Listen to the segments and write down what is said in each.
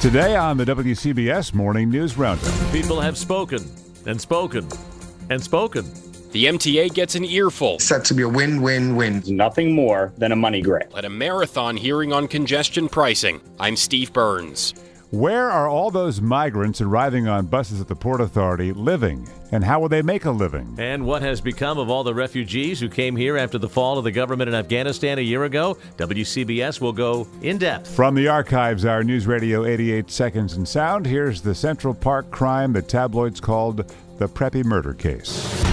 Today on the WCBS Morning News Roundup. People have spoken and spoken and spoken. The MTA gets an earful Set to be a win win win. nothing more than a money grab. at a marathon hearing on congestion pricing. I'm Steve Burns. Where are all those migrants arriving on buses at the Port Authority living? And how will they make a living? And what has become of all the refugees who came here after the fall of the government in Afghanistan a year ago? WCBS will go in depth. From the archives, our News Radio 88 Seconds in Sound, here's the Central Park crime the tabloids called the Preppy murder case.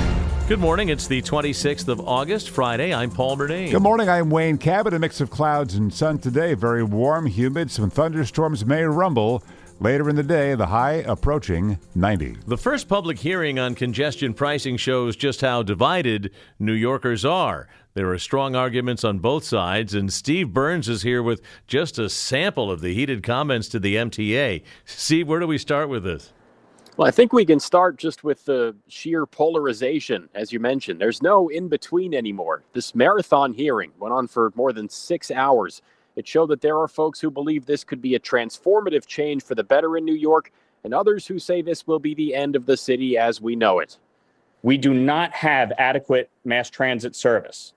Good morning. It's the 26th of August, Friday. I'm Paul Murnane. Good morning. I'm Wayne Cabot. A mix of clouds and sun today. Very warm, humid. Some thunderstorms may rumble. Later in the day, the high approaching 90. The first public hearing on congestion pricing shows just how divided New Yorkers are. There are strong arguments on both sides, and Steve Burns is here with just a sample of the heated comments to the MTA. Steve, where do we start with this? Well, I think we can start just with the sheer polarization, as you mentioned. There's no in between anymore. This marathon hearing went on for more than six hours. It showed that there are folks who believe this could be a transformative change for the better in New York, and others who say this will be the end of the city as we know it. We do not have adequate mass transit service,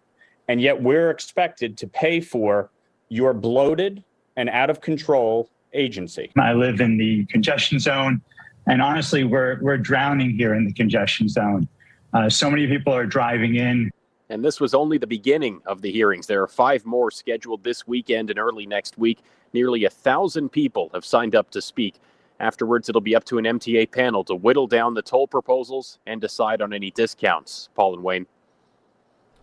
and yet we're expected to pay for your bloated and out of control agency. I live in the congestion zone, and honestly, we're we're drowning here in the congestion zone. Uh, so many people are driving in. And this was only the beginning of the hearings. There are five more scheduled this weekend and early next week. Nearly a thousand people have signed up to speak. Afterwards, it'll be up to an MTA panel to whittle down the toll proposals and decide on any discounts. Paul and Wayne.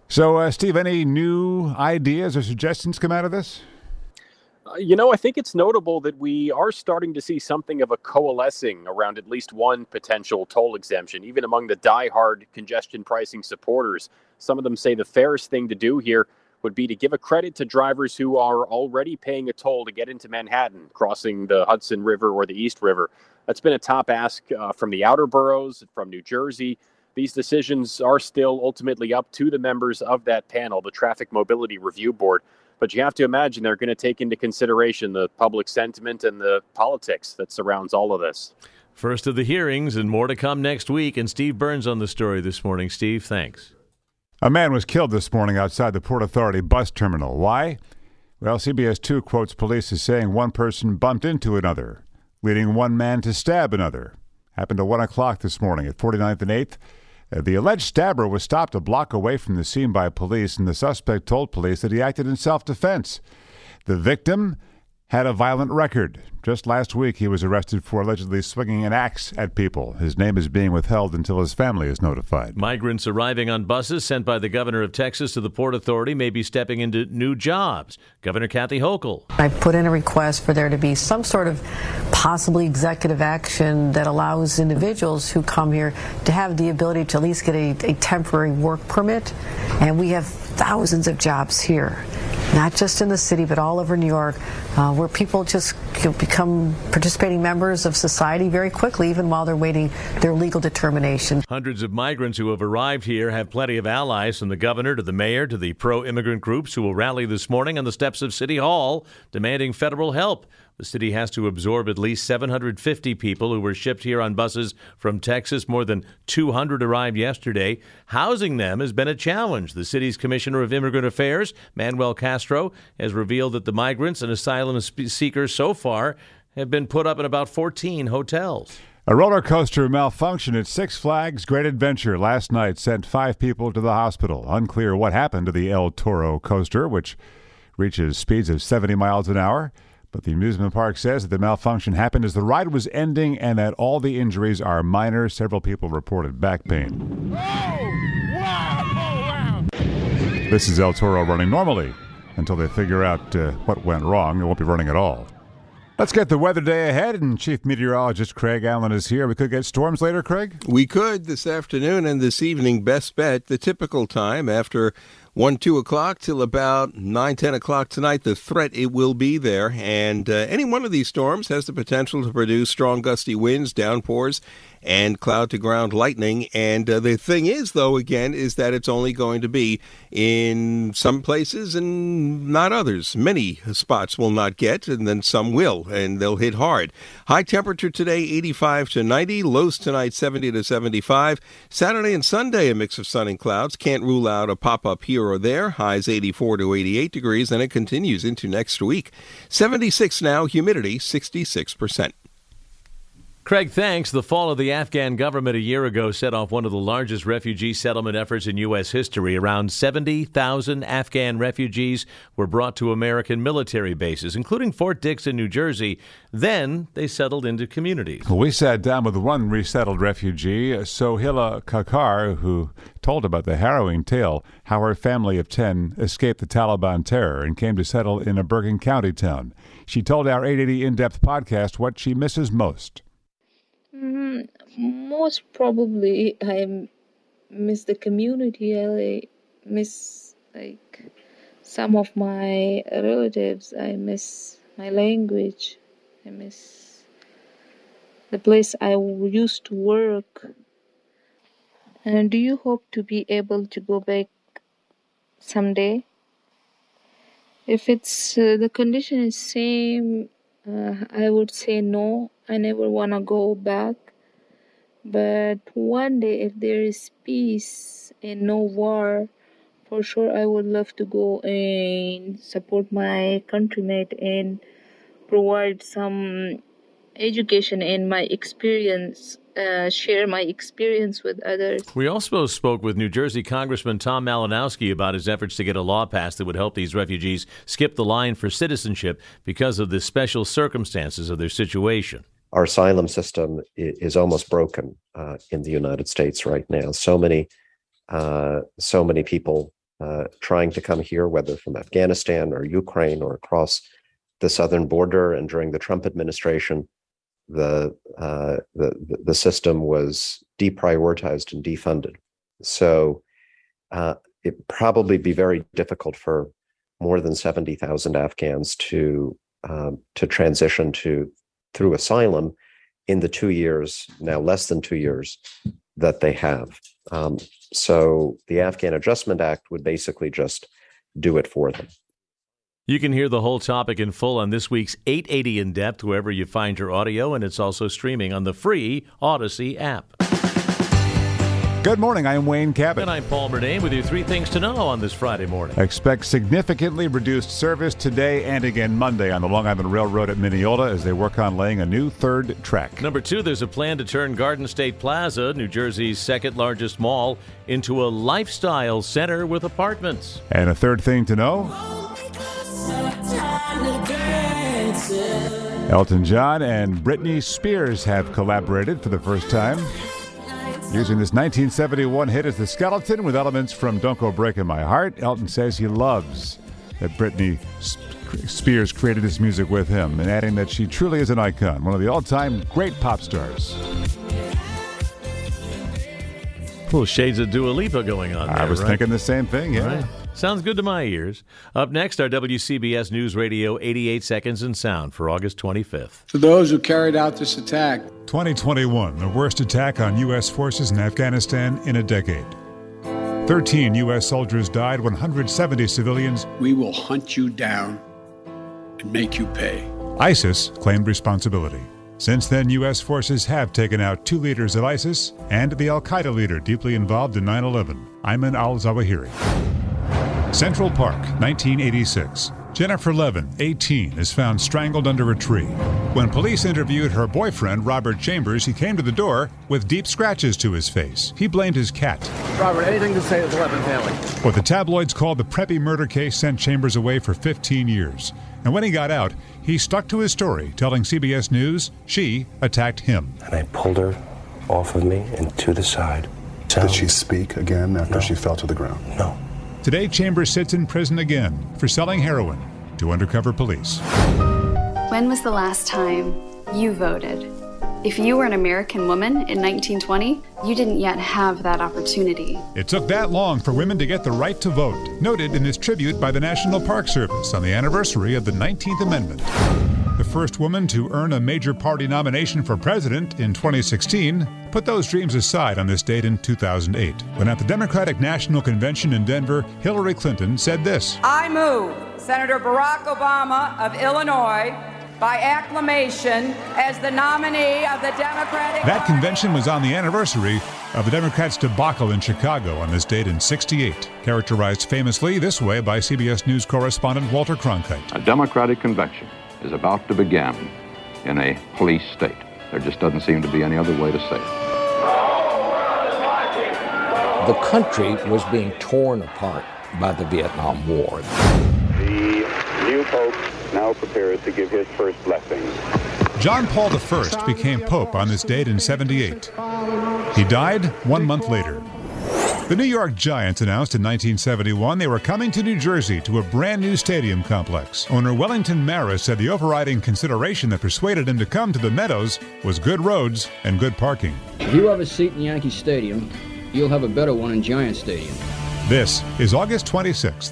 So, uh, Steve, any new ideas or suggestions come out of this? Uh, you know, I think it's notable that we are starting to see something of a coalescing around at least one potential toll exemption, even among the die-hard congestion pricing supporters. Some of them say the fairest thing to do here would be to give a credit to drivers who are already paying a toll to get into Manhattan, crossing the Hudson River or the East River. That's been a top ask uh, from the outer boroughs, from New Jersey. These decisions are still ultimately up to the members of that panel, the Traffic Mobility Review Board. But you have to imagine they're going to take into consideration the public sentiment and the politics that surrounds all of this. First of the hearings and more to come next week. And Steve Burns on the story this morning. Steve, thanks. A man was killed this morning outside the Port Authority bus terminal. Why? Well, CBS 2 quotes police as saying one person bumped into another, leading one man to stab another. Happened at 1 o'clock this morning at 49th and 8th. Uh, the alleged stabber was stopped a block away from the scene by police, and the suspect told police that he acted in self defense. The victim had a violent record. Just last week, he was arrested for allegedly swinging an axe at people. His name is being withheld until his family is notified. Migrants arriving on buses sent by the governor of Texas to the Port Authority may be stepping into new jobs. Governor Kathy Hochul. I put in a request for there to be some sort of possibly executive action that allows individuals who come here to have the ability to at least get a, a temporary work permit. And we have thousands of jobs here not just in the city, but all over New York, uh, where people just become participating members of society very quickly, even while they're waiting their legal determination. Hundreds of migrants who have arrived here have plenty of allies, from the governor to the mayor to the pro immigrant groups who will rally this morning on the steps of City Hall demanding federal help. The city has to absorb at least 750 people who were shipped here on buses from Texas. More than 200 arrived yesterday. Housing them has been a challenge. The city's Commissioner of Immigrant Affairs, Manuel Castro, has revealed that the migrants and asylum seekers so far have been put up in about 14 hotels. A roller coaster malfunction at Six Flags Great Adventure last night sent five people to the hospital. Unclear what happened to the El Toro coaster, which reaches speeds of 70 miles an hour. But the amusement park says that the malfunction happened as the ride was ending and that all the injuries are minor. Several people reported back pain. This is El Toro running normally until they figure out uh, what went wrong. It won't be running at all. Let's get the weather day ahead, and Chief Meteorologist Craig Allen is here. We could get storms later, Craig? We could this afternoon and this evening. Best bet, the typical time after 1, 2 o'clock till about 9, 10 o'clock tonight. The threat, it will be there. And uh, any one of these storms has the potential to produce strong gusty winds, downpours, and cloud to ground lightning. And uh, the thing is, though, again, is that it's only going to be in some places and not others. Many spots will not get, and then some will, and they'll hit hard. High temperature today, 85 to 90. Lows tonight, 70 to 75. Saturday and Sunday, a mix of sun and clouds. Can't rule out a pop up here or there. Highs 84 to 88 degrees, and it continues into next week. 76 now, humidity 66%. Craig, thanks. The fall of the Afghan government a year ago set off one of the largest refugee settlement efforts in U.S. history. Around 70,000 Afghan refugees were brought to American military bases, including Fort Dix in New Jersey. Then they settled into communities. We sat down with one resettled refugee, Sohila Kakar, who told about the harrowing tale how her family of 10 escaped the Taliban terror and came to settle in a Bergen County town. She told our 880 In Depth podcast what she misses most. Mm, most probably, I miss the community. I miss like some of my relatives. I miss my language. I miss the place I used to work. And do you hope to be able to go back someday? If it's uh, the condition is same, uh, I would say no. I never want to go back. But one day, if there is peace and no war, for sure I would love to go and support my countrymate and provide some education and my experience, uh, share my experience with others. We also spoke with New Jersey Congressman Tom Malinowski about his efforts to get a law passed that would help these refugees skip the line for citizenship because of the special circumstances of their situation. Our asylum system is almost broken uh, in the United States right now. So many, uh, so many people uh, trying to come here, whether from Afghanistan or Ukraine or across the southern border. And during the Trump administration, the uh, the the system was deprioritized and defunded. So uh, it probably be very difficult for more than seventy thousand Afghans to um, to transition to through asylum in the two years now less than two years that they have. Um, so the Afghan Adjustment Act would basically just do it for them. You can hear the whole topic in full on this week's 880 In Depth, wherever you find your audio, and it's also streaming on the free Audacy app. Good morning. I'm Wayne Cabot. And I'm Paul Murnane with your three things to know on this Friday morning. Expect significantly reduced service today and again Monday on the Long Island Railroad at Mineola as they work on laying a new third track. Number two, there's a plan to turn Garden State Plaza, New Jersey's second largest mall, into a lifestyle center with apartments. And a third thing to know Elton John and Britney Spears have collaborated for the first time, using this 1971 hit as the skeleton with elements from Don't Go Breaking My Heart. Elton says he loves that Britney Spears created this music with him, and adding that she truly is an icon, one of the all time great pop stars. Little shades of Dua Lipa going on. There, I was right? thinking the same thing. Yeah. Right. Sounds good to my ears. Up next, our WCBS News Radio 88 Seconds in Sound for August 25th. For those who carried out this attack, 2021, the worst attack on U.S. forces in Afghanistan in a decade. 13 U.S. soldiers died, 170 civilians. We will hunt you down and make you pay. ISIS claimed responsibility. Since then, U.S. forces have taken out two leaders of ISIS and the Al Qaeda leader deeply involved in 9 11, Ayman al Zawahiri. Central Park, 1986. Jennifer Levin, 18, is found strangled under a tree. When police interviewed her boyfriend, Robert Chambers, he came to the door with deep scratches to his face. He blamed his cat. Robert, anything to say to the Levin family? What the tabloids called the Preppy murder case sent Chambers away for 15 years. And when he got out, he stuck to his story, telling CBS News she attacked him. And I pulled her off of me and to the side. Did she speak again after no. she fell to the ground? No. Today, Chambers sits in prison again for selling heroin to undercover police. When was the last time you voted? If you were an American woman in 1920, you didn't yet have that opportunity. It took that long for women to get the right to vote, noted in this tribute by the National Park Service on the anniversary of the 19th Amendment. The first woman to earn a major party nomination for president in 2016 put those dreams aside on this date in 2008, when at the Democratic National Convention in Denver, Hillary Clinton said this I move Senator Barack Obama of Illinois by acclamation as the nominee of the Democratic. That convention was on the anniversary of the Democrats' debacle in Chicago on this date in 68, characterized famously this way by CBS News correspondent Walter Cronkite. A Democratic convention is about to begin in a police state. There just doesn't seem to be any other way to say it. The country was being torn apart by the Vietnam War. The new pope now prepares to give his first blessing. John Paul I became pope on this date in 78. He died one month later. The New York Giants announced in 1971 they were coming to New Jersey to a brand new stadium complex. Owner Wellington Mara said the overriding consideration that persuaded him to come to the Meadows was good roads and good parking. If you have a seat in Yankee Stadium, you'll have a better one in Giant Stadium. This is August 26th.